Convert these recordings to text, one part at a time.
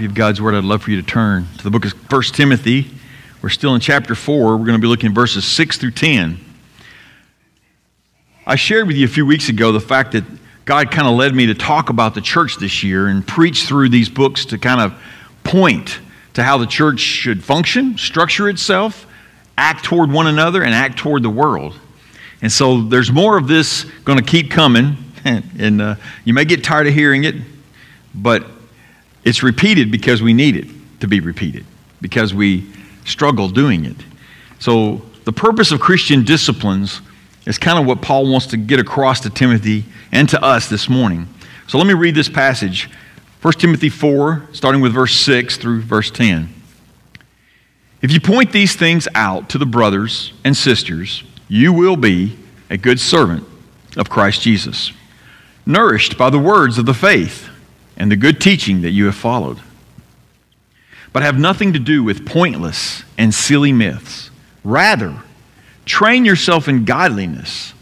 copy of God's Word, I'd love for you to turn to the book of 1 Timothy. We're still in chapter 4. We're going to be looking verses 6 through 10. I shared with you a few weeks ago the fact that God kind of led me to talk about the church this year and preach through these books to kind of point to how the church should function, structure itself, act toward one another, and act toward the world. And so there's more of this going to keep coming, and uh, you may get tired of hearing it, but it's repeated because we need it to be repeated, because we struggle doing it. So, the purpose of Christian disciplines is kind of what Paul wants to get across to Timothy and to us this morning. So, let me read this passage 1 Timothy 4, starting with verse 6 through verse 10. If you point these things out to the brothers and sisters, you will be a good servant of Christ Jesus, nourished by the words of the faith and the good teaching that you have followed. But have nothing to do with pointless and silly myths. Rather, train yourself in godliness.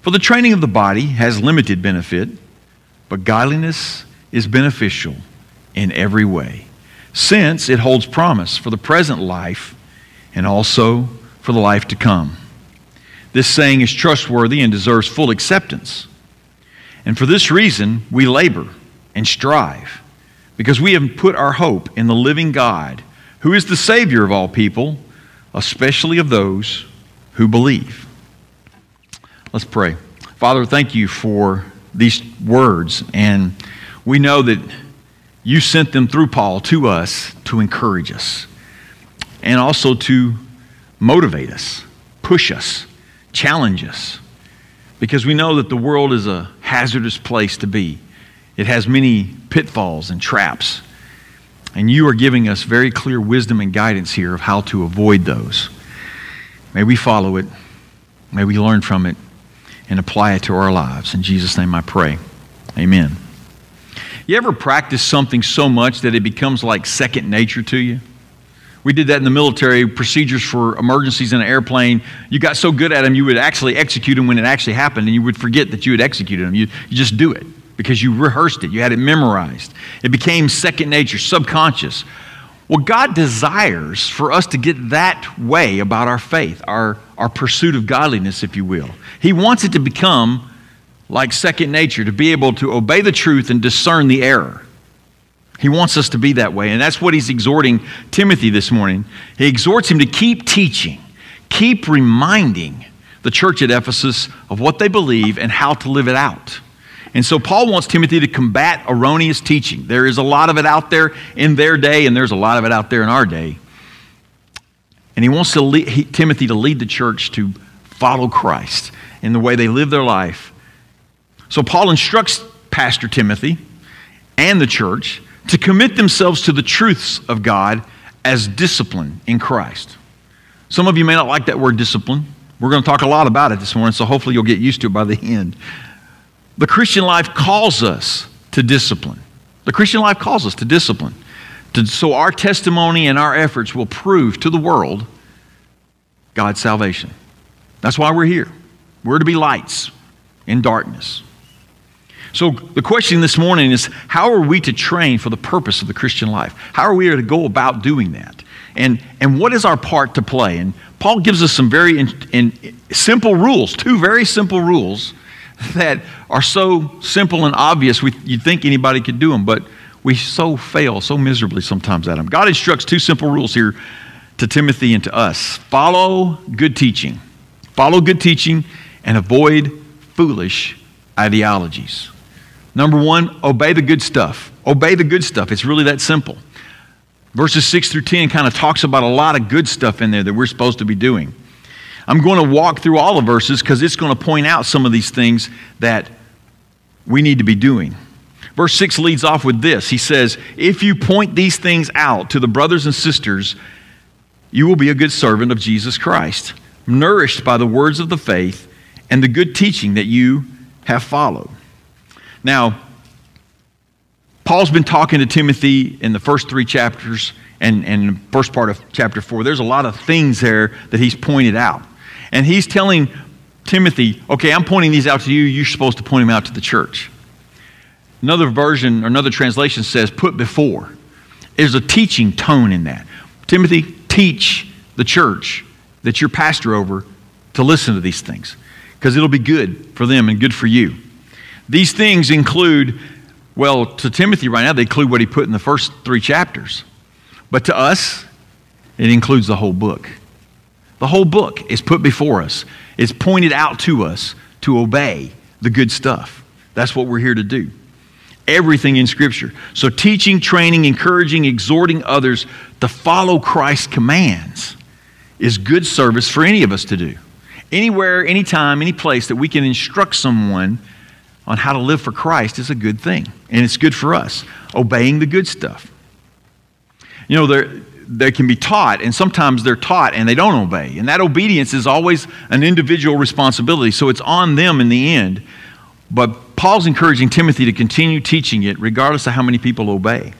For the training of the body has limited benefit, but godliness is beneficial in every way, since it holds promise for the present life and also for the life to come. This saying is trustworthy and deserves full acceptance. And for this reason, we labor and strive because we have put our hope in the living God, who is the Savior of all people, especially of those who believe. Let's pray. Father, thank you for these words, and we know that you sent them through Paul to us to encourage us and also to motivate us, push us, challenge us, because we know that the world is a hazardous place to be. It has many pitfalls and traps. And you are giving us very clear wisdom and guidance here of how to avoid those. May we follow it. May we learn from it and apply it to our lives. In Jesus' name I pray. Amen. You ever practice something so much that it becomes like second nature to you? We did that in the military, procedures for emergencies in an airplane. You got so good at them, you would actually execute them when it actually happened, and you would forget that you had executed them. You, you just do it because you rehearsed it, you had it memorized. It became second nature, subconscious. Well, God desires for us to get that way about our faith, our, our pursuit of godliness, if you will. He wants it to become like second nature, to be able to obey the truth and discern the error. He wants us to be that way, and that's what he's exhorting Timothy this morning. He exhorts him to keep teaching, keep reminding the church at Ephesus of what they believe and how to live it out. And so Paul wants Timothy to combat erroneous teaching. There is a lot of it out there in their day, and there's a lot of it out there in our day. And he wants to lead, he, Timothy to lead the church to follow Christ in the way they live their life. So Paul instructs Pastor Timothy and the church to commit themselves to the truths of God as discipline in Christ. Some of you may not like that word discipline. We're going to talk a lot about it this morning, so hopefully you'll get used to it by the end. The Christian life calls us to discipline. The Christian life calls us to discipline. To, so our testimony and our efforts will prove to the world God's salvation. That's why we're here. We're to be lights in darkness. So the question this morning is how are we to train for the purpose of the Christian life? How are we to go about doing that? And, and what is our part to play? And Paul gives us some very in, in, simple rules, two very simple rules that are so simple and obvious, we, you'd think anybody could do them, but we so fail so miserably sometimes at them. God instructs two simple rules here to Timothy and to us follow good teaching, follow good teaching, and avoid foolish ideologies. Number one, obey the good stuff. Obey the good stuff. It's really that simple. Verses 6 through 10 kind of talks about a lot of good stuff in there that we're supposed to be doing. I'm going to walk through all the verses because it's going to point out some of these things that we need to be doing. Verse 6 leads off with this. He says, If you point these things out to the brothers and sisters, you will be a good servant of Jesus Christ, nourished by the words of the faith and the good teaching that you have followed. Now, Paul's been talking to Timothy in the first three chapters and, and the first part of chapter four. There's a lot of things there that he's pointed out. And he's telling Timothy, okay, I'm pointing these out to you. You're supposed to point them out to the church. Another version or another translation says, put before. there's a teaching tone in that. Timothy, teach the church that you're pastor over to listen to these things because it'll be good for them and good for you. These things include, well, to Timothy right now, they include what he put in the first three chapters. But to us, it includes the whole book. The whole book is put before us, it's pointed out to us to obey the good stuff. That's what we're here to do. Everything in Scripture. So, teaching, training, encouraging, exhorting others to follow Christ's commands is good service for any of us to do. Anywhere, anytime, any place that we can instruct someone on how to live for Christ is a good thing. And it's good for us, obeying the good stuff. You know, there, they can be taught, and sometimes they're taught and they don't obey. And that obedience is always an individual responsibility, so it's on them in the end. But Paul's encouraging Timothy to continue teaching it regardless of how many people obey.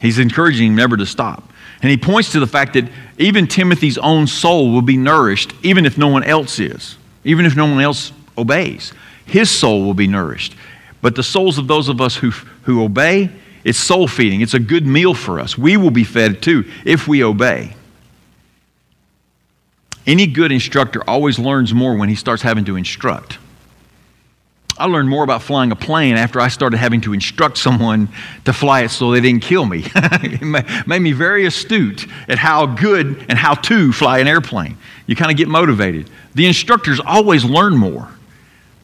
He's encouraging him never to stop. And he points to the fact that even Timothy's own soul will be nourished, even if no one else is, even if no one else obeys. His soul will be nourished. But the souls of those of us who, who obey, it's soul feeding. It's a good meal for us. We will be fed too if we obey. Any good instructor always learns more when he starts having to instruct. I learned more about flying a plane after I started having to instruct someone to fly it so they didn't kill me. it made me very astute at how good and how to fly an airplane. You kind of get motivated. The instructors always learn more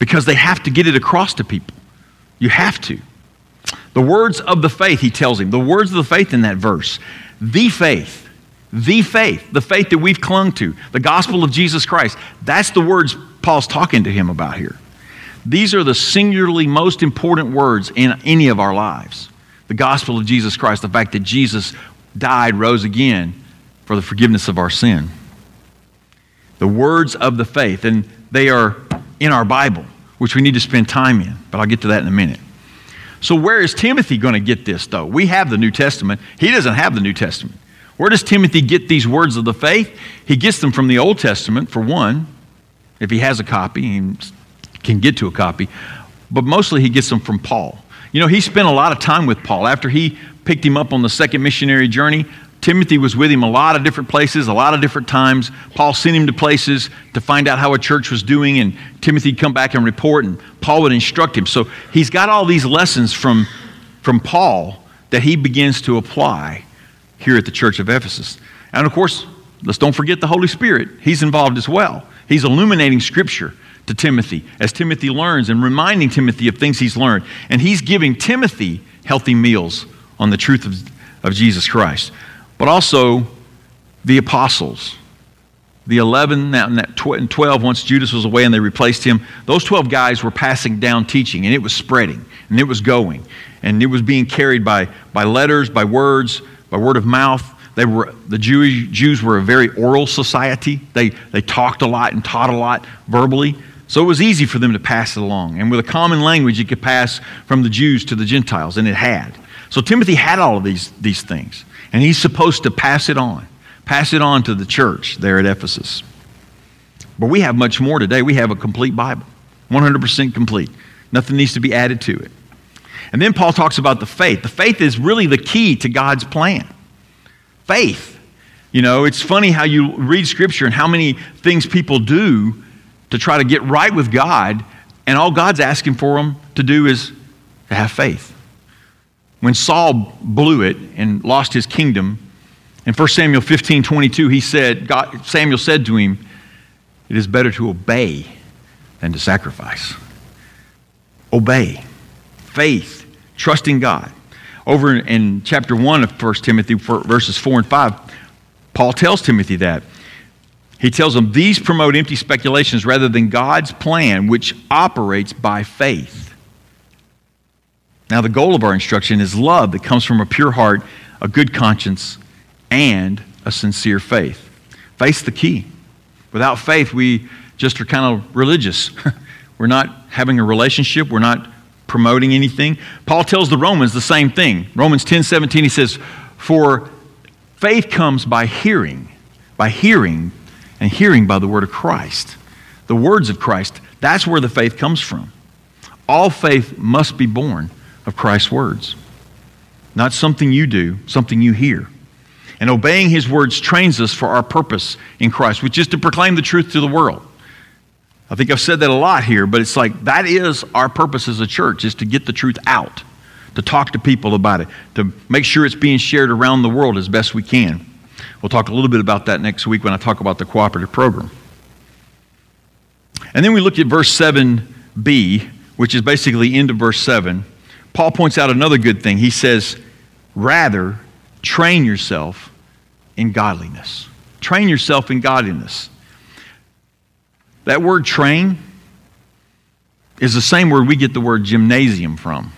because they have to get it across to people. You have to. The words of the faith, he tells him, the words of the faith in that verse, the faith, the faith, the faith that we've clung to, the gospel of Jesus Christ. That's the words Paul's talking to him about here. These are the singularly most important words in any of our lives. The gospel of Jesus Christ, the fact that Jesus died, rose again for the forgiveness of our sin. The words of the faith, and they are in our Bible, which we need to spend time in, but I'll get to that in a minute. So, where is Timothy going to get this, though? We have the New Testament. He doesn't have the New Testament. Where does Timothy get these words of the faith? He gets them from the Old Testament, for one, if he has a copy, he can get to a copy. But mostly he gets them from Paul. You know, he spent a lot of time with Paul. After he picked him up on the second missionary journey, Timothy was with him a lot of different places, a lot of different times. Paul sent him to places to find out how a church was doing, and Timothy'd come back and report, and Paul would instruct him. So he's got all these lessons from, from Paul that he begins to apply here at the church of Ephesus. And of course, let's don't forget the Holy Spirit. He's involved as well. He's illuminating Scripture to Timothy as Timothy learns and reminding Timothy of things he's learned. And he's giving Timothy healthy meals on the truth of, of Jesus Christ but also the apostles. The 11 and 12, once Judas was away and they replaced him, those 12 guys were passing down teaching, and it was spreading, and it was going. And it was being carried by, by letters, by words, by word of mouth. They were, the Jewish, Jews were a very oral society. They, they talked a lot and taught a lot verbally. So it was easy for them to pass it along. And with a common language, it could pass from the Jews to the Gentiles, and it had. So Timothy had all of these, these things. And he's supposed to pass it on, pass it on to the church there at Ephesus. But we have much more today. We have a complete Bible, 100% complete. Nothing needs to be added to it. And then Paul talks about the faith. The faith is really the key to God's plan. Faith. You know, it's funny how you read Scripture and how many things people do to try to get right with God, and all God's asking for them to do is to have faith when Saul blew it and lost his kingdom, in 1 Samuel 15 22, he said, God, Samuel said to him, It is better to obey than to sacrifice. Obey. Faith. Trusting God. Over in chapter 1 of 1 Timothy, verses 4 and 5, Paul tells Timothy that. He tells him, These promote empty speculations rather than God's plan, which operates by faith. Now, the goal of our instruction is love that comes from a pure heart, a good conscience, and a sincere faith. Faith's the key. Without faith, we just are kind of religious. we're not having a relationship, we're not promoting anything. Paul tells the Romans the same thing. Romans 10 17, he says, For faith comes by hearing, by hearing, and hearing by the word of Christ. The words of Christ, that's where the faith comes from. All faith must be born of Christ's words. not something you do, something you hear. And obeying his words trains us for our purpose in Christ, which is to proclaim the truth to the world. I think I've said that a lot here, but it's like that is our purpose as a church, is to get the truth out, to talk to people about it, to make sure it's being shared around the world as best we can. We'll talk a little bit about that next week when I talk about the cooperative program. And then we look at verse 7b, which is basically of verse 7. Paul points out another good thing. He says, Rather, train yourself in godliness. Train yourself in godliness. That word train is the same word we get the word gymnasium from.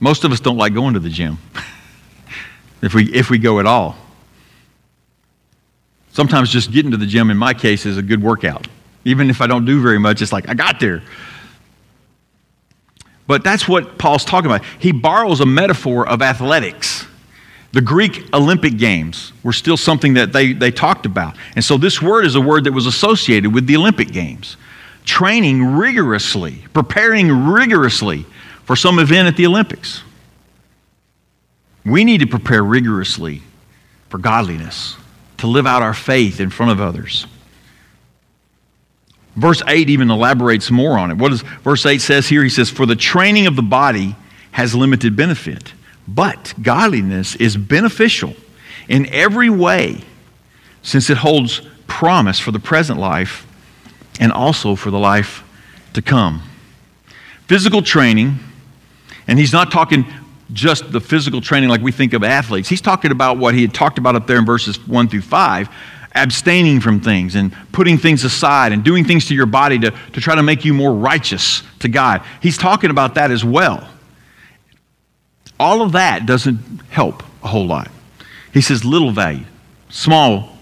Most of us don't like going to the gym if we, if we go at all. Sometimes just getting to the gym, in my case, is a good workout. Even if I don't do very much, it's like, I got there. But that's what Paul's talking about. He borrows a metaphor of athletics. The Greek Olympic Games were still something that they, they talked about. And so this word is a word that was associated with the Olympic Games. Training rigorously, preparing rigorously for some event at the Olympics. We need to prepare rigorously for godliness, to live out our faith in front of others. Verse 8 even elaborates more on it. What does verse 8 says here? He says, For the training of the body has limited benefit, but godliness is beneficial in every way, since it holds promise for the present life and also for the life to come. Physical training, and he's not talking just the physical training like we think of athletes. He's talking about what he had talked about up there in verses 1 through 5 abstaining from things and putting things aside and doing things to your body to, to try to make you more righteous to God. He's talking about that as well. All of that doesn't help a whole lot. He says little value, small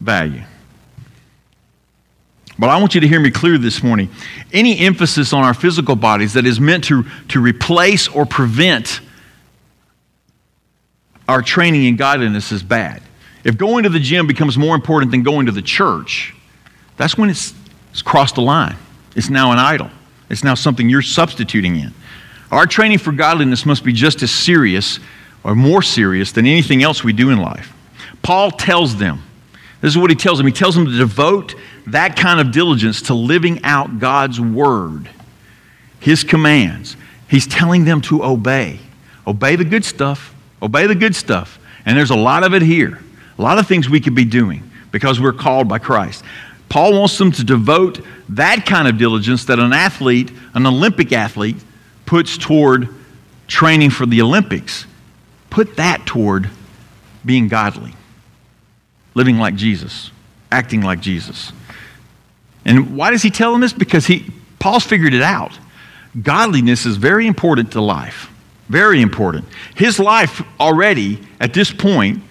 value. But I want you to hear me clear this morning. Any emphasis on our physical bodies that is meant to, to replace or prevent our training in godliness is bad. If going to the gym becomes more important than going to the church, that's when it's, it's crossed the line. It's now an idol, it's now something you're substituting in. Our training for godliness must be just as serious or more serious than anything else we do in life. Paul tells them, this is what he tells them. He tells them to devote that kind of diligence to living out God's word, his commands. He's telling them to obey. Obey the good stuff. Obey the good stuff. And there's a lot of it here. A lot of things we could be doing because we're called by Christ. Paul wants them to devote that kind of diligence that an athlete, an Olympic athlete, puts toward training for the Olympics. Put that toward being godly, living like Jesus, acting like Jesus. And why does he tell them this? Because he, Paul's figured it out. Godliness is very important to life. Very important. His life already, at this point,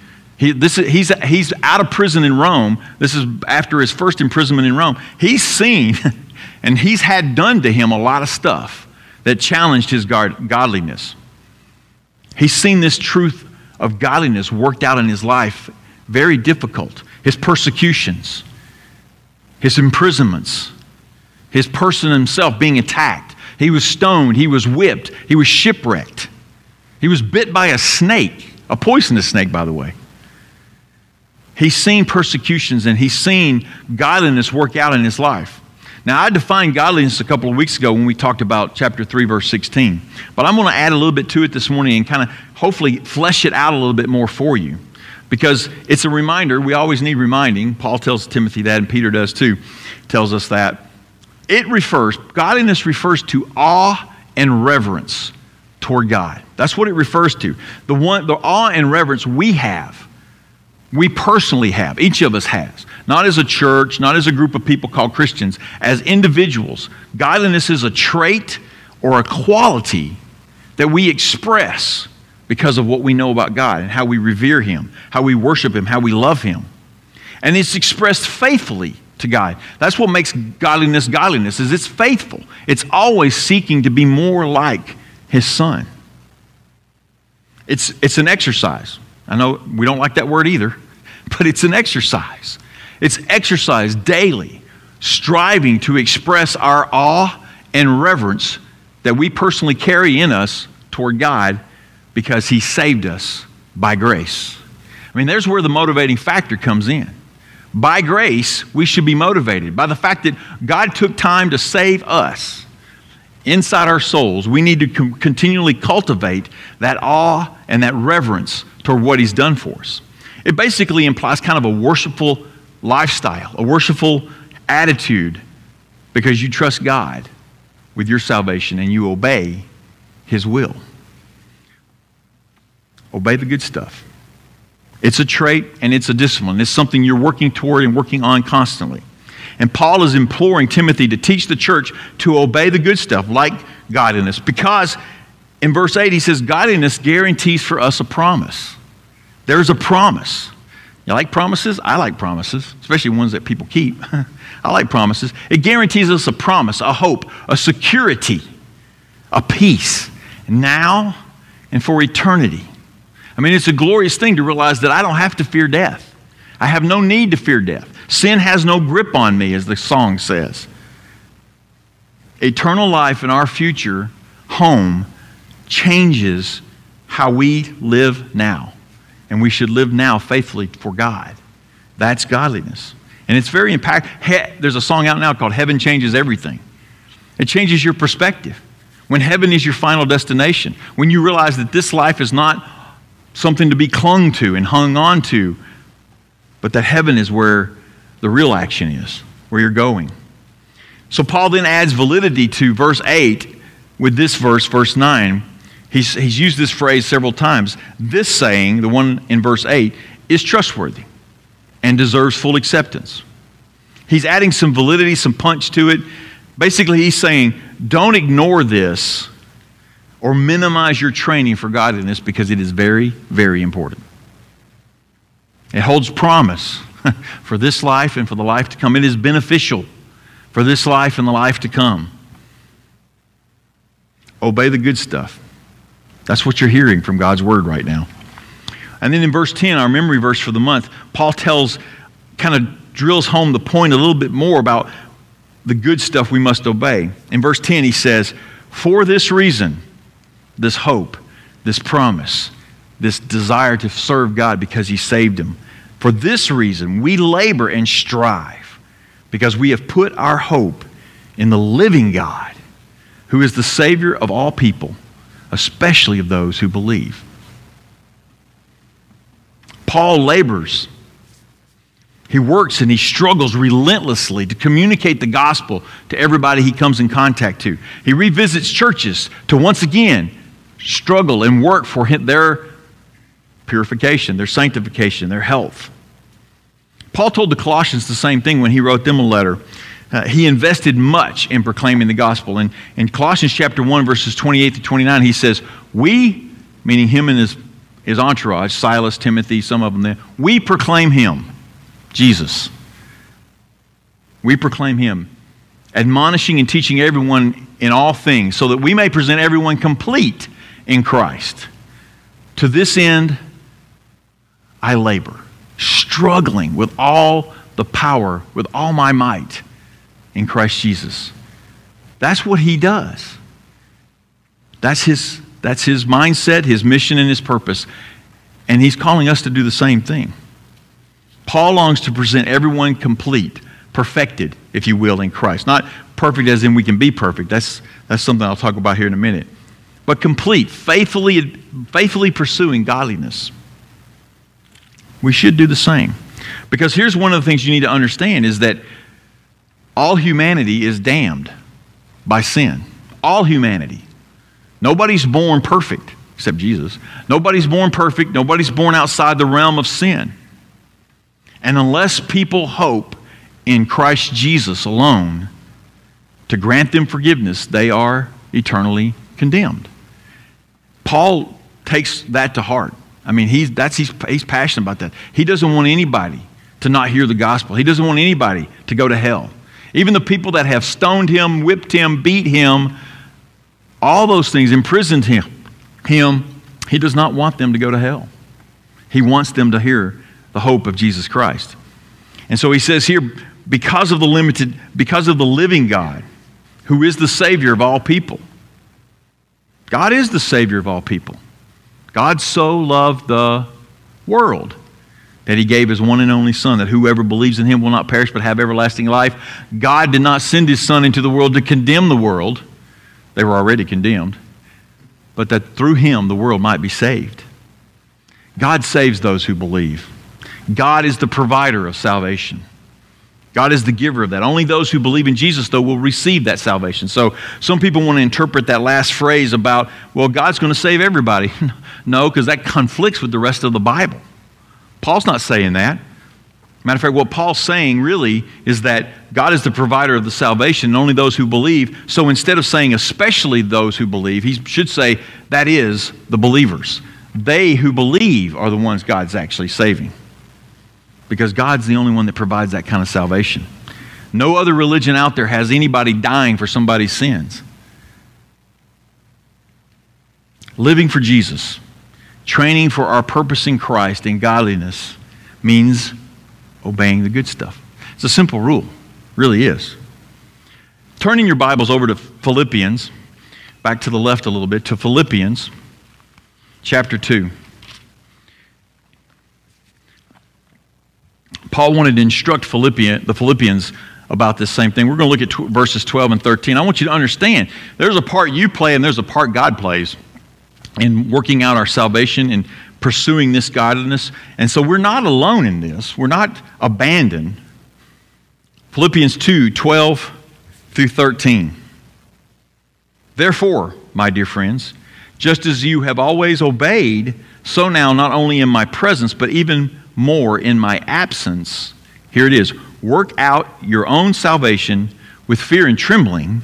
he, this he's, he's out of prison in Rome. This is after his first imprisonment in Rome. He's seen and he's had done to him a lot of stuff that challenged his godliness. He's seen this truth of godliness worked out in his life very difficult. His persecutions, his imprisonments, his person himself being attacked. He was stoned, he was whipped, he was shipwrecked. He was bit by a snake, a poisonous snake, by the way. He's seen persecutions and he's seen godliness work out in his life. Now, I defined godliness a couple of weeks ago when we talked about chapter 3, verse 16. But I'm going to add a little bit to it this morning and kind of hopefully flesh it out a little bit more for you. Because it's a reminder, we always need reminding. Paul tells Timothy that, and Peter does too, tells us that. It refers, godliness refers to awe and reverence toward God. That's what it refers to. The, one, the awe and reverence we have we personally have, each of us has, not as a church, not as a group of people called Christians, as individuals. Godliness is a trait or a quality that we express because of what we know about God and how we revere Him, how we worship Him, how we love Him. And it's expressed faithfully to God. That's what makes godliness godliness is it's faithful. It's always seeking to be more like His Son. It's, it's an exercise. I know we don't like that word either, but it's an exercise. It's exercise daily, striving to express our awe and reverence that we personally carry in us toward God because He saved us by grace. I mean, there's where the motivating factor comes in. By grace, we should be motivated by the fact that God took time to save us inside our souls. We need to com- continually cultivate that awe and that reverence toward what He's done for us. It basically implies kind of a worshipful lifestyle, a worshipful attitude because you trust God with your salvation and you obey His will. Obey the good stuff. It's a trait and it's a discipline. It's something you're working toward and working on constantly. And Paul is imploring Timothy to teach the church to obey the good stuff like godliness because in verse 8 he says, Godliness guarantees for us a promise. There's a promise. You like promises? I like promises, especially ones that people keep. I like promises. It guarantees us a promise, a hope, a security, a peace now and for eternity. I mean, it's a glorious thing to realize that I don't have to fear death. I have no need to fear death. Sin has no grip on me, as the song says. Eternal life in our future home changes how we live now. And we should live now faithfully for God. That's godliness. And it's very impactful. There's a song out now called Heaven Changes Everything. It changes your perspective. When heaven is your final destination, when you realize that this life is not something to be clung to and hung on to, but that heaven is where the real action is, where you're going. So Paul then adds validity to verse 8 with this verse, verse 9. He's, he's used this phrase several times. This saying, the one in verse 8, is trustworthy and deserves full acceptance. He's adding some validity, some punch to it. Basically, he's saying, don't ignore this or minimize your training for godliness because it is very, very important. It holds promise for this life and for the life to come. It is beneficial for this life and the life to come. Obey the good stuff. That's what you're hearing from God's word right now. And then in verse 10, our memory verse for the month, Paul tells, kind of drills home the point a little bit more about the good stuff we must obey. In verse 10, he says, For this reason, this hope, this promise, this desire to serve God because he saved him. For this reason, we labor and strive because we have put our hope in the living God, who is the Savior of all people, especially of those who believe. Paul labors. He works and he struggles relentlessly to communicate the gospel to everybody he comes in contact to. He revisits churches to once again struggle and work for their purification, their sanctification, their health. Paul told the Colossians the same thing when he wrote them a letter. Uh, he invested much in proclaiming the gospel. And in Colossians chapter 1, verses 28 to 29, he says, We, meaning him and his, his entourage, Silas, Timothy, some of them there, we proclaim him, Jesus. We proclaim him, admonishing and teaching everyone in all things, so that we may present everyone complete in Christ. To this end, I labor, struggling with all the power, with all my might in Christ Jesus. That's what he does. That's his, that's his mindset, his mission, and his purpose. And he's calling us to do the same thing. Paul longs to present everyone complete, perfected, if you will, in Christ. Not perfect as in we can be perfect. That's, that's something I'll talk about here in a minute but complete, faithfully, faithfully pursuing godliness. We should do the same. Because here's one of the things you need to understand is that all humanity is damned by sin. All humanity. Nobody's born perfect except Jesus. Nobody's born perfect. Nobody's born outside the realm of sin. And unless people hope in Christ Jesus alone to grant them forgiveness, they are eternally condemned. Paul takes that to heart. I mean, he's, that's, he's, he's passionate about that. He doesn't want anybody to not hear the gospel, he doesn't want anybody to go to hell. Even the people that have stoned him, whipped him, beat him, all those things, imprisoned him, him, he does not want them to go to hell. He wants them to hear the hope of Jesus Christ. And so he says here, because of the limited, because of the living God, who is the Savior of all people, God is the Savior of all people. God so loved the world that he gave his one and only Son, that whoever believes in him will not perish but have everlasting life. God did not send his Son into the world to condemn the world, they were already condemned, but that through him the world might be saved. God saves those who believe. God is the provider of salvation. God is the giver of that. Only those who believe in Jesus, though, will receive that salvation. So some people want to interpret that last phrase about, well, God's going to save everybody. no, because that conflicts with the rest of the Bible. Paul's not saying that. Matter of fact, what Paul's saying really is that God is the provider of the salvation, and only those who believe. So instead of saying especially those who believe, he should say that is the believers. They who believe are the ones God's actually saving because God's the only one that provides that kind of salvation. No other religion out there has anybody dying for somebody's sins. Living for Jesus, training for our purpose in Christ and godliness means obeying the good stuff. It's a simple rule, really is. Turning your Bibles over to Philippians, back to the left a little bit, to Philippians chapter 2. Paul wanted to instruct Philippian, the Philippians about this same thing. We're going to look at tw- verses 12 and 13. I want you to understand there's a part you play and there's a part God plays in working out our salvation and pursuing this godliness. And so we're not alone in this, we're not abandoned. Philippians 2 12 through 13. Therefore, my dear friends, just as you have always obeyed, so now, not only in my presence, but even more in my absence. Here it is work out your own salvation with fear and trembling.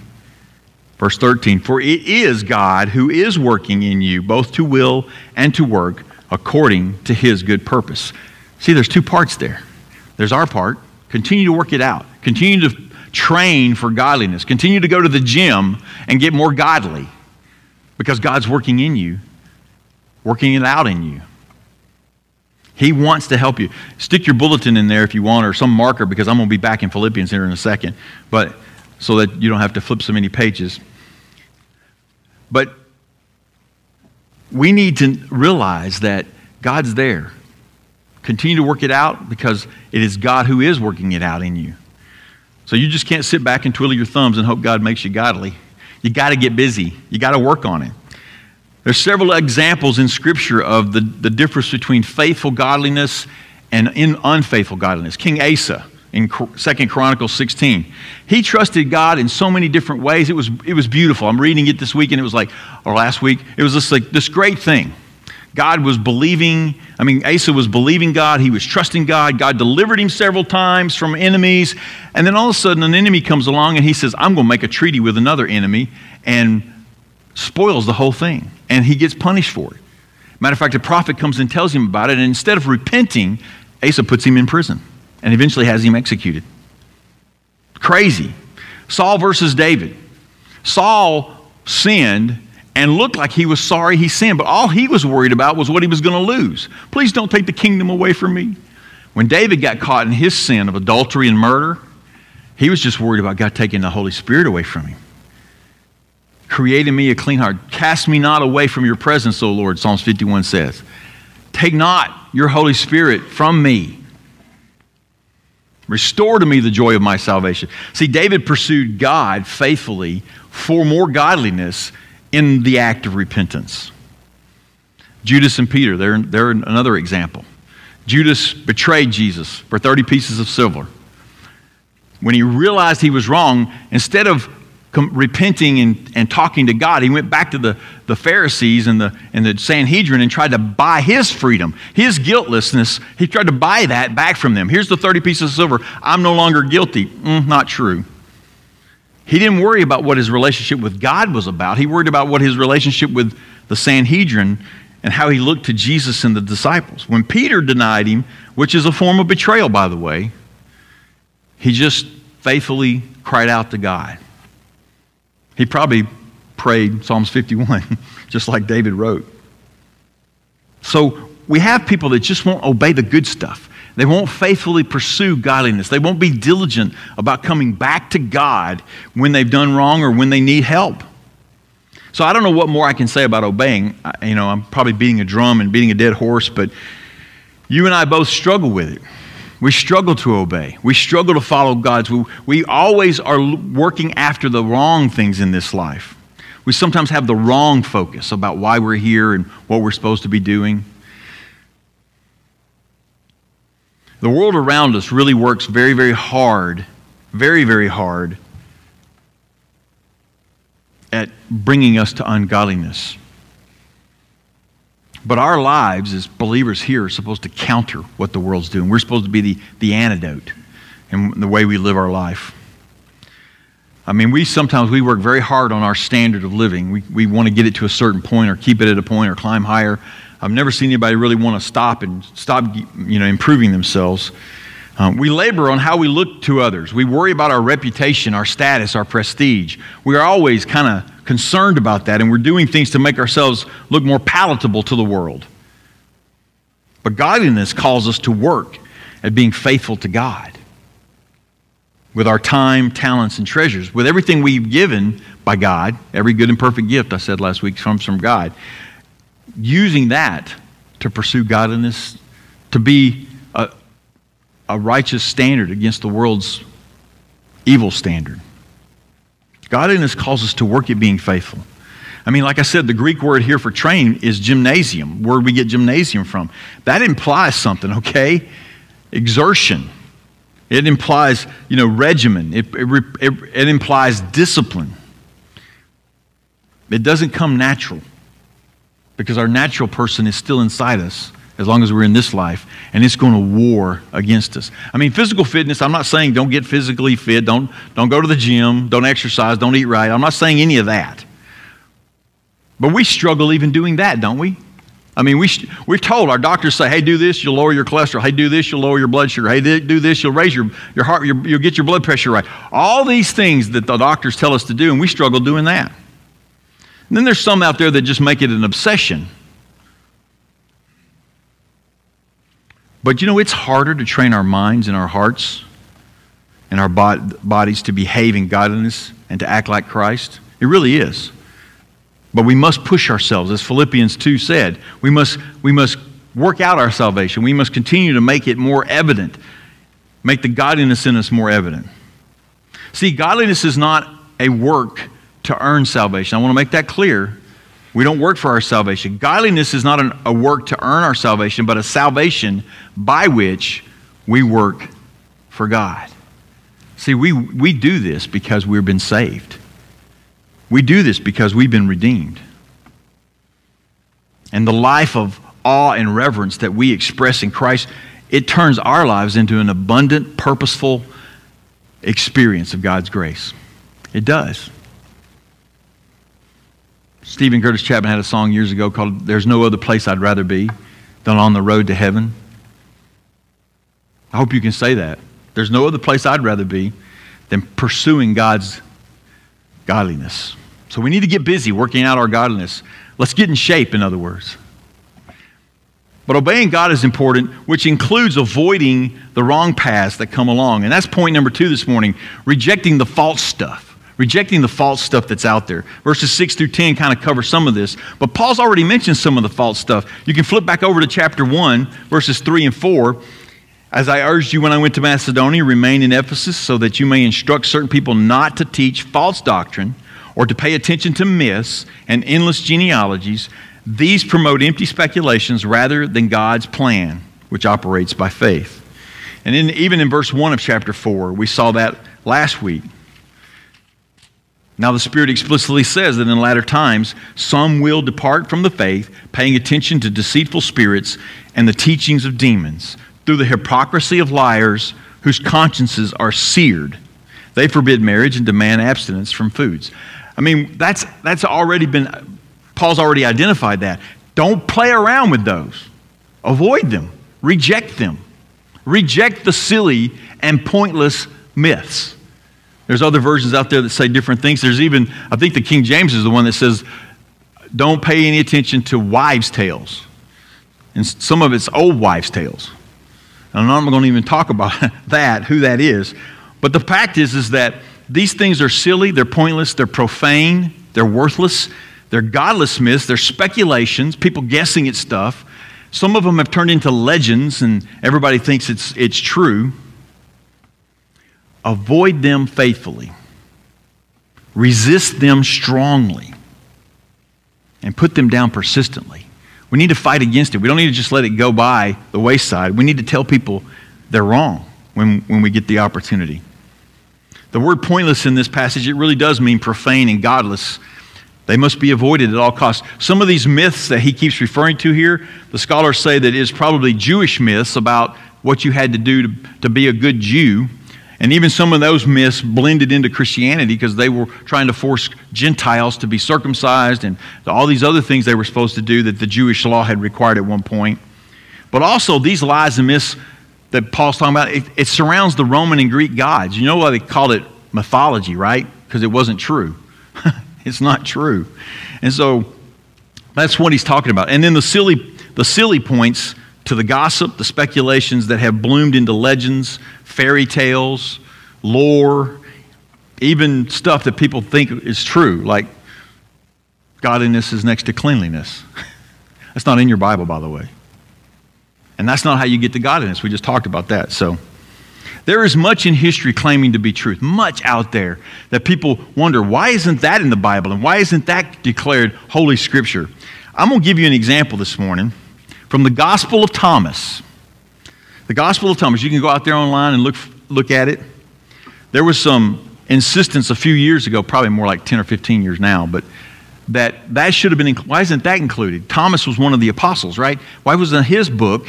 Verse 13 For it is God who is working in you, both to will and to work according to his good purpose. See, there's two parts there. There's our part. Continue to work it out. Continue to train for godliness. Continue to go to the gym and get more godly because God's working in you, working it out in you. He wants to help you. Stick your bulletin in there if you want, or some marker, because I'm going to be back in Philippians here in a second, but so that you don't have to flip so many pages. But we need to realize that God's there. Continue to work it out because it is God who is working it out in you. So you just can't sit back and twiddle your thumbs and hope God makes you godly. You got to get busy. You got to work on it. There's several examples in Scripture of the, the difference between faithful godliness and in unfaithful godliness. King Asa in Second Chronicles 16. He trusted God in so many different ways. It was, it was beautiful. I'm reading it this week, and it was like, or last week, it was just like this great thing. God was believing, I mean, Asa was believing God. He was trusting God. God delivered him several times from enemies. And then all of a sudden, an enemy comes along and he says, I'm going to make a treaty with another enemy. And spoils the whole thing, and he gets punished for it. Matter of fact, a prophet comes and tells him about it, and instead of repenting, Asa puts him in prison and eventually has him executed. Crazy. Saul versus David. Saul sinned and looked like he was sorry he sinned, but all he was worried about was what he was going to lose. Please don't take the kingdom away from me. When David got caught in his sin of adultery and murder, he was just worried about God taking the Holy Spirit away from him. Create in me a clean heart. Cast me not away from your presence, O Lord, Psalms 51 says. Take not your Holy Spirit from me. Restore to me the joy of my salvation. See, David pursued God faithfully for more godliness in the act of repentance. Judas and Peter, they're, they're another example. Judas betrayed Jesus for 30 pieces of silver. When he realized he was wrong, instead of repenting and, and talking to God. He went back to the, the Pharisees and the, and the Sanhedrin and tried to buy his freedom, his guiltlessness. He tried to buy that back from them. Here's the 30 pieces of silver. I'm no longer guilty. Mm, not true. He didn't worry about what his relationship with God was about. He worried about what his relationship with the Sanhedrin and how he looked to Jesus and the disciples. When Peter denied him, which is a form of betrayal, by the way, he just faithfully cried out to God. He probably prayed Psalms 51, just like David wrote. So we have people that just won't obey the good stuff. They won't faithfully pursue godliness. They won't be diligent about coming back to God when they've done wrong or when they need help. So I don't know what more I can say about obeying. I, you know, I'm probably beating a drum and beating a dead horse, but you and I both struggle with it. We struggle to obey. We struggle to follow God's. We, we always are working after the wrong things in this life. We sometimes have the wrong focus about why we're here and what we're supposed to be doing. The world around us really works very, very hard, very, very hard at bringing us to ungodliness. But our lives as believers here are supposed to counter what the world's doing. We're supposed to be the, the antidote in the way we live our life. I mean, we sometimes we work very hard on our standard of living. We, we want to get it to a certain point or keep it at a point or climb higher. I've never seen anybody really want to stop and stop you know, improving themselves. Um, we labor on how we look to others. We worry about our reputation, our status, our prestige. We are always kind of concerned about that, and we're doing things to make ourselves look more palatable to the world. But godliness calls us to work at being faithful to God with our time, talents, and treasures, with everything we've given by God, every good and perfect gift, I said last week, comes from God. Using that to pursue godliness, to be a righteous standard against the world's evil standard. Godliness calls us to work at being faithful. I mean, like I said, the Greek word here for train is gymnasium, where we get gymnasium from. That implies something, okay? Exertion. It implies, you know, regimen. It, it, it, it implies discipline. It doesn't come natural because our natural person is still inside us as long as we're in this life, and it's going to war against us. I mean, physical fitness, I'm not saying don't get physically fit, don't, don't go to the gym, don't exercise, don't eat right. I'm not saying any of that. But we struggle even doing that, don't we? I mean, we, we're told, our doctors say, hey, do this, you'll lower your cholesterol. Hey, do this, you'll lower your blood sugar. Hey, do this, you'll raise your, your heart, your, you'll get your blood pressure right. All these things that the doctors tell us to do, and we struggle doing that. And then there's some out there that just make it an obsession. But you know, it's harder to train our minds and our hearts and our bodies to behave in godliness and to act like Christ. It really is. But we must push ourselves, as Philippians 2 said. We must, we must work out our salvation. We must continue to make it more evident, make the godliness in us more evident. See, godliness is not a work to earn salvation. I want to make that clear. We don't work for our salvation. Godliness is not an, a work to earn our salvation, but a salvation by which we work for God. See, we, we do this because we've been saved. We do this because we've been redeemed. And the life of awe and reverence that we express in Christ, it turns our lives into an abundant, purposeful experience of God's grace. It does. Steven Curtis Chapman had a song years ago called There's No Other Place I'd Rather Be Than on the Road to Heaven. I hope you can say that. There's no other place I'd rather be than pursuing God's godliness. So we need to get busy working out our godliness. Let's get in shape, in other words. But obeying God is important, which includes avoiding the wrong paths that come along. And that's point number two this morning rejecting the false stuff rejecting the false stuff that's out there. Verses 6 through 10 kind of cover some of this, but Paul's already mentioned some of the false stuff. You can flip back over to chapter 1, verses 3 and 4. As I urged you when I went to Macedonia, remain in Ephesus so that you may instruct certain people not to teach false doctrine or to pay attention to myths and endless genealogies. These promote empty speculations rather than God's plan, which operates by faith. And in, even in verse 1 of chapter 4, we saw that last week. Now, the Spirit explicitly says that in latter times, some will depart from the faith, paying attention to deceitful spirits and the teachings of demons, through the hypocrisy of liars whose consciences are seared. They forbid marriage and demand abstinence from foods. I mean, that's, that's already been, Paul's already identified that. Don't play around with those, avoid them, reject them, reject the silly and pointless myths. There's other versions out there that say different things. There's even, I think the King James is the one that says, don't pay any attention to wives' tales. And some of it's old wives' tales. And I'm not going to even talk about that, who that is. But the fact is, is that these things are silly, they're pointless, they're profane, they're worthless. They're godless myths, they're speculations, people guessing at stuff. Some of them have turned into legends and everybody thinks it's, it's true. Avoid them faithfully, resist them strongly, and put them down persistently. We need to fight against it. We don't need to just let it go by the wayside. We need to tell people they're wrong when, when we get the opportunity. The word pointless in this passage, it really does mean profane and godless. They must be avoided at all costs. Some of these myths that he keeps referring to here, the scholars say that is probably Jewish myths about what you had to do to, to be a good Jew. And even some of those myths blended into Christianity because they were trying to force Gentiles to be circumcised and all these other things they were supposed to do that the Jewish law had required at one point. But also, these lies and myths that Paul's talking about, it, it surrounds the Roman and Greek gods. You know why they called it mythology, right? Because it wasn't true. it's not true. And so that's what he's talking about. And then the silly, the silly points to the gossip, the speculations that have bloomed into legends, fairy tales, lore, even stuff that people think is true, like godliness is next to cleanliness. That's not in your Bible, by the way. And that's not how you get to godliness. We just talked about that. So there is much in history claiming to be truth, much out there that people wonder why isn't that in the Bible and why isn't that declared Holy Scripture? I'm going to give you an example this morning from the Gospel of Thomas. The Gospel of Thomas. You can go out there online and look, look at it. There was some insistence a few years ago, probably more like 10 or 15 years now, but that that should have been, why isn't that included? Thomas was one of the apostles, right? Why wasn't his book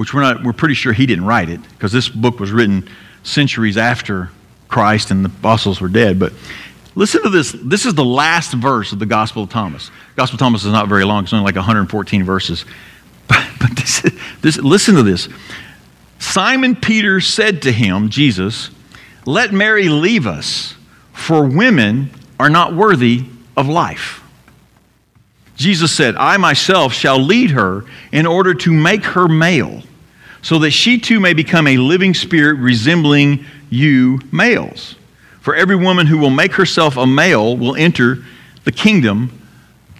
which we're, not, we're pretty sure he didn't write it because this book was written centuries after Christ and the apostles were dead. But listen to this. This is the last verse of the Gospel of Thomas. Gospel of Thomas is not very long, it's only like 114 verses. But, but this, this, listen to this. Simon Peter said to him, Jesus, Let Mary leave us, for women are not worthy of life. Jesus said, I myself shall lead her in order to make her male so that she too may become a living spirit resembling you males. For every woman who will make herself a male will enter the kingdom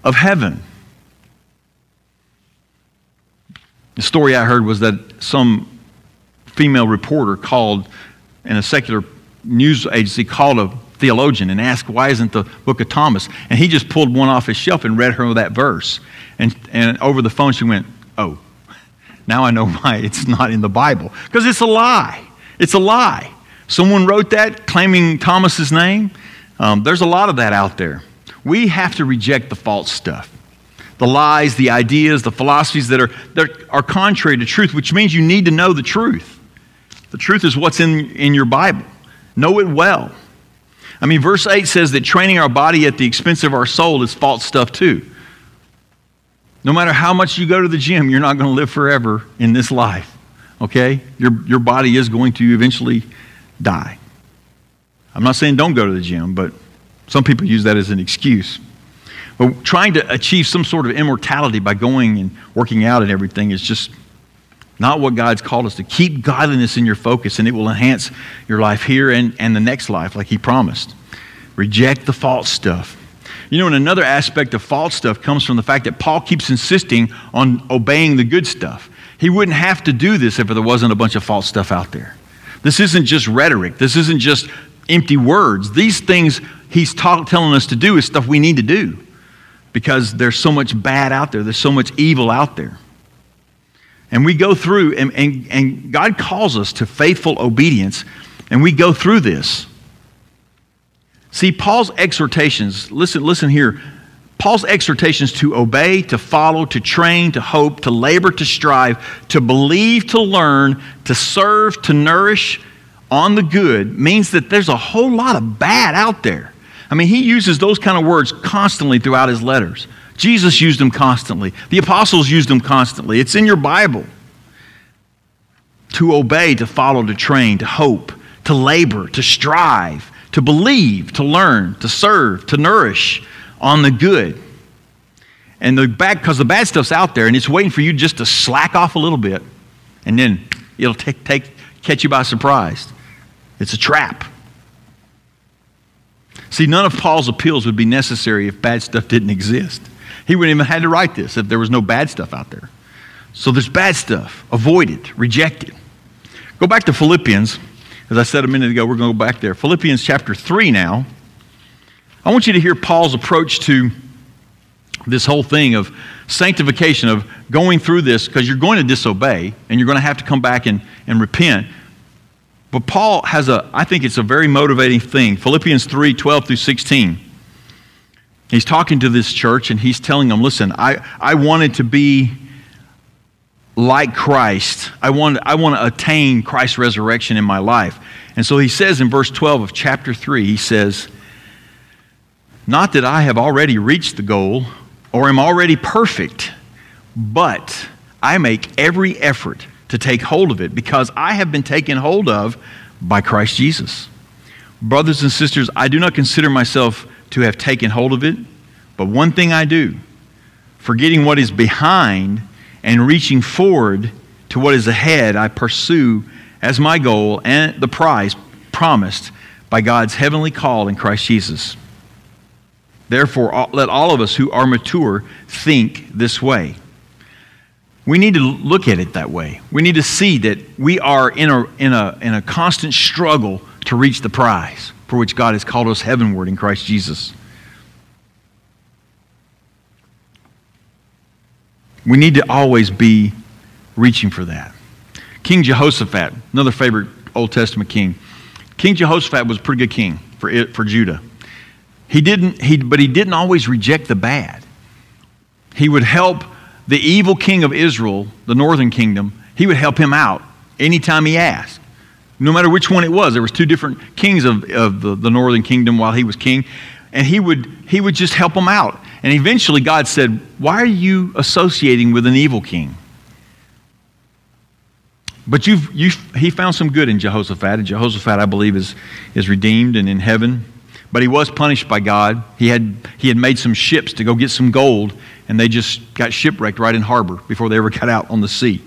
of heaven. The story I heard was that some female reporter called in a secular news agency called a theologian and asked, Why isn't the book of Thomas? And he just pulled one off his shelf and read her that verse. And, and over the phone, she went, Oh, now I know why it's not in the Bible. Because it's a lie. It's a lie. Someone wrote that claiming Thomas's name. Um, there's a lot of that out there. We have to reject the false stuff. The lies, the ideas, the philosophies that are, that are contrary to truth, which means you need to know the truth. The truth is what's in, in your Bible. Know it well. I mean, verse 8 says that training our body at the expense of our soul is false stuff too. No matter how much you go to the gym, you're not going to live forever in this life. Okay? Your, your body is going to eventually die. I'm not saying don't go to the gym, but some people use that as an excuse. But trying to achieve some sort of immortality by going and working out and everything is just not what God's called us to. Keep godliness in your focus, and it will enhance your life here and, and the next life, like He promised. Reject the false stuff. You know, and another aspect of false stuff comes from the fact that Paul keeps insisting on obeying the good stuff. He wouldn't have to do this if there wasn't a bunch of false stuff out there. This isn't just rhetoric, this isn't just empty words. These things he's telling us to do is stuff we need to do because there's so much bad out there, there's so much evil out there. And we go through, and, and, and God calls us to faithful obedience, and we go through this. See, Paul's exhortations, listen, listen here. Paul's exhortations to obey, to follow, to train, to hope, to labor, to strive, to believe, to learn, to serve, to nourish on the good means that there's a whole lot of bad out there. I mean, he uses those kind of words constantly throughout his letters. Jesus used them constantly, the apostles used them constantly. It's in your Bible. To obey, to follow, to train, to hope, to labor, to strive to believe, to learn, to serve, to nourish on the good. And the bad, because the bad stuff's out there and it's waiting for you just to slack off a little bit and then it'll take, take, catch you by surprise. It's a trap. See, none of Paul's appeals would be necessary if bad stuff didn't exist. He wouldn't even have to write this if there was no bad stuff out there. So there's bad stuff. Avoid it, reject it. Go back to Philippians. As I said a minute ago, we're going to go back there. Philippians chapter 3 now. I want you to hear Paul's approach to this whole thing of sanctification, of going through this, because you're going to disobey and you're going to have to come back and, and repent. But Paul has a, I think it's a very motivating thing. Philippians 3 12 through 16. He's talking to this church and he's telling them, listen, I, I wanted to be like Christ. I want, I want to attain Christ's resurrection in my life. And so he says in verse 12 of chapter 3, he says, Not that I have already reached the goal or am already perfect, but I make every effort to take hold of it because I have been taken hold of by Christ Jesus. Brothers and sisters, I do not consider myself to have taken hold of it, but one thing I do, forgetting what is behind and reaching forward to what is ahead, I pursue as my goal and the prize promised by God's heavenly call in Christ Jesus. Therefore, let all of us who are mature think this way. We need to look at it that way. We need to see that we are in a, in a, in a constant struggle to reach the prize for which God has called us heavenward in Christ Jesus. We need to always be reaching for that. King Jehoshaphat, another favorite Old Testament king. King Jehoshaphat was a pretty good king for, it, for Judah. He didn't, he, but he didn't always reject the bad. He would help the evil king of Israel, the northern kingdom, he would help him out anytime he asked. No matter which one it was. There was two different kings of, of the, the northern kingdom while he was king. And he would, he would just help them out. And eventually God said, Why are you associating with an evil king? But you've, you've, he found some good in Jehoshaphat, and Jehoshaphat, I believe, is, is redeemed and in heaven. But he was punished by God. He had, he had made some ships to go get some gold, and they just got shipwrecked right in harbor before they ever got out on the sea.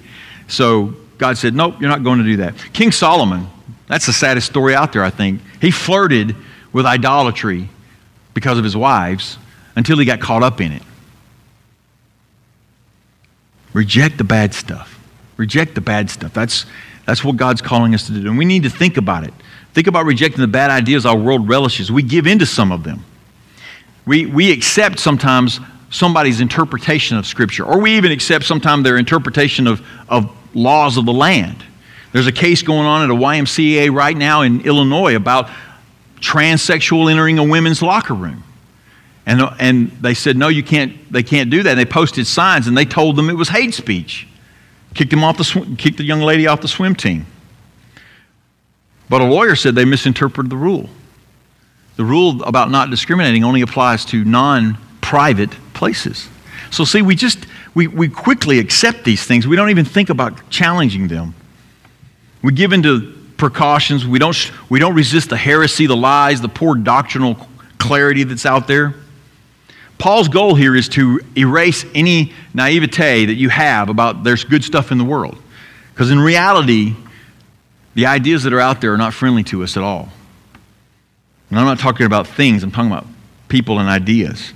So God said, Nope, you're not going to do that. King Solomon, that's the saddest story out there, I think. He flirted with idolatry because of his wives until he got caught up in it. Reject the bad stuff. Reject the bad stuff. That's, that's what God's calling us to do. And we need to think about it. Think about rejecting the bad ideas our world relishes. We give in to some of them. We, we accept sometimes somebody's interpretation of Scripture, or we even accept sometimes their interpretation of, of laws of the land. There's a case going on at a YMCA right now in Illinois about transsexual entering a women's locker room. And, and they said, no, you can't, they can't do that. And they posted signs and they told them it was hate speech. Kicked, them off the sw- kicked the young lady off the swim team. But a lawyer said they misinterpreted the rule. The rule about not discriminating only applies to non private places. So, see, we just, we, we quickly accept these things. We don't even think about challenging them. We give into precautions. We don't, we don't resist the heresy, the lies, the poor doctrinal clarity that's out there. Paul's goal here is to erase any naivete that you have about there's good stuff in the world. Because in reality, the ideas that are out there are not friendly to us at all. And I'm not talking about things, I'm talking about people and ideas.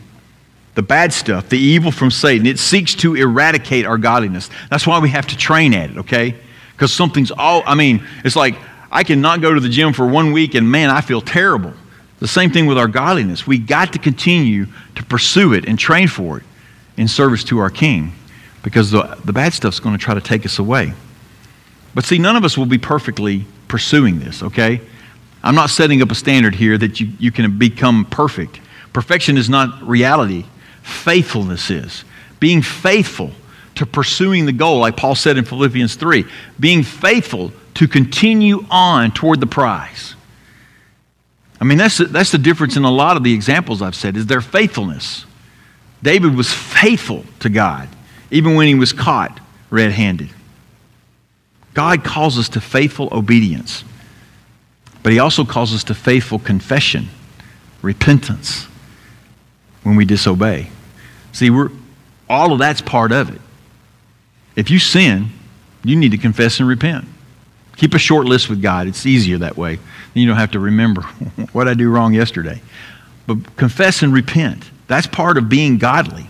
The bad stuff, the evil from Satan, it seeks to eradicate our godliness. That's why we have to train at it, okay? Because something's all, I mean, it's like I cannot go to the gym for one week and man, I feel terrible. The same thing with our godliness. We got to continue to pursue it and train for it in service to our King because the, the bad stuff's going to try to take us away. But see, none of us will be perfectly pursuing this, okay? I'm not setting up a standard here that you, you can become perfect. Perfection is not reality, faithfulness is. Being faithful to pursuing the goal, like Paul said in Philippians 3, being faithful to continue on toward the prize. I mean, that's, that's the difference in a lot of the examples I've said, is their faithfulness. David was faithful to God, even when he was caught red handed. God calls us to faithful obedience, but he also calls us to faithful confession, repentance when we disobey. See, we're, all of that's part of it. If you sin, you need to confess and repent. Keep a short list with God. It's easier that way. You don't have to remember what I do wrong yesterday. but confess and repent. That's part of being godly.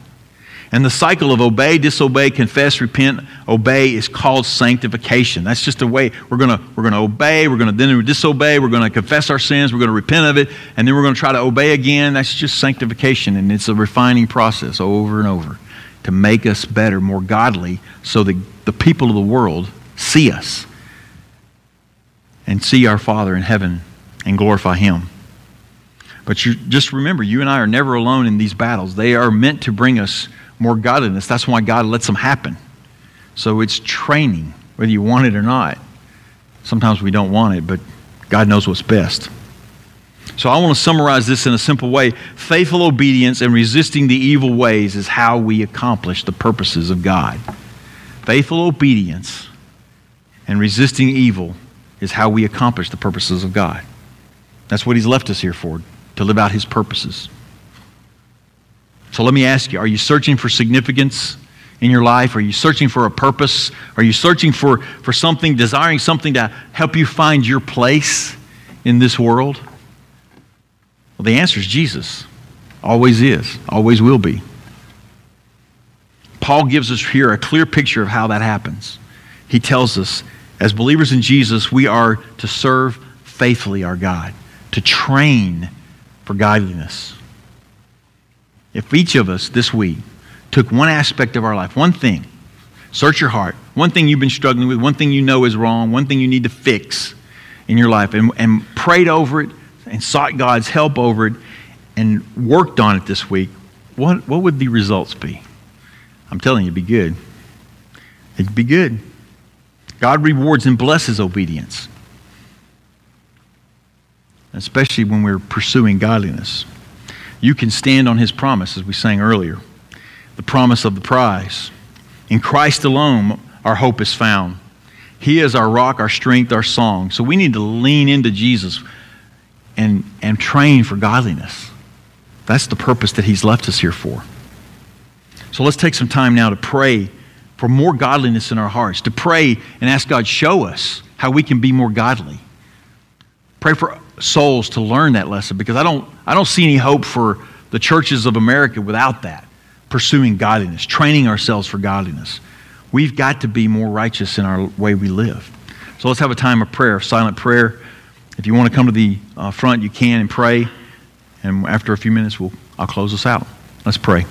And the cycle of obey, disobey, confess, repent, obey is called sanctification. That's just a way we're going to we're going to obey, we're going to then disobey, we're going to confess our sins, we're going to repent of it, and then we're going to try to obey again. That's just sanctification and it's a refining process over and over to make us better, more godly so that the people of the world see us and see our Father in heaven and glorify him. But you just remember, you and I are never alone in these battles. They are meant to bring us more godliness. That's why God lets them happen. So it's training, whether you want it or not. Sometimes we don't want it, but God knows what's best. So I want to summarize this in a simple way. Faithful obedience and resisting the evil ways is how we accomplish the purposes of God. Faithful obedience and resisting evil is how we accomplish the purposes of God. That's what He's left us here for, to live out His purposes. So let me ask you are you searching for significance in your life? Are you searching for a purpose? Are you searching for, for something, desiring something to help you find your place in this world? Well, the answer is Jesus. Always is, always will be. Paul gives us here a clear picture of how that happens. He tells us, as believers in Jesus, we are to serve faithfully our God, to train for godliness. If each of us this week took one aspect of our life, one thing, search your heart, one thing you've been struggling with, one thing you know is wrong, one thing you need to fix in your life, and, and prayed over it and sought God's help over it and worked on it this week, what, what would the results be? I'm telling you, it'd be good. It'd be good. God rewards and blesses obedience, especially when we're pursuing godliness. You can stand on his promise, as we sang earlier, the promise of the prize. In Christ alone, our hope is found. He is our rock, our strength, our song. So we need to lean into Jesus and, and train for godliness. That's the purpose that he's left us here for. So let's take some time now to pray for more godliness in our hearts, to pray and ask God, show us how we can be more godly. Pray for souls to learn that lesson because I don't, I don't see any hope for the churches of America without that. Pursuing godliness, training ourselves for godliness. We've got to be more righteous in our way we live. So let's have a time of prayer, silent prayer. If you want to come to the uh, front, you can and pray. And after a few minutes, we'll, I'll close us out. Let's pray.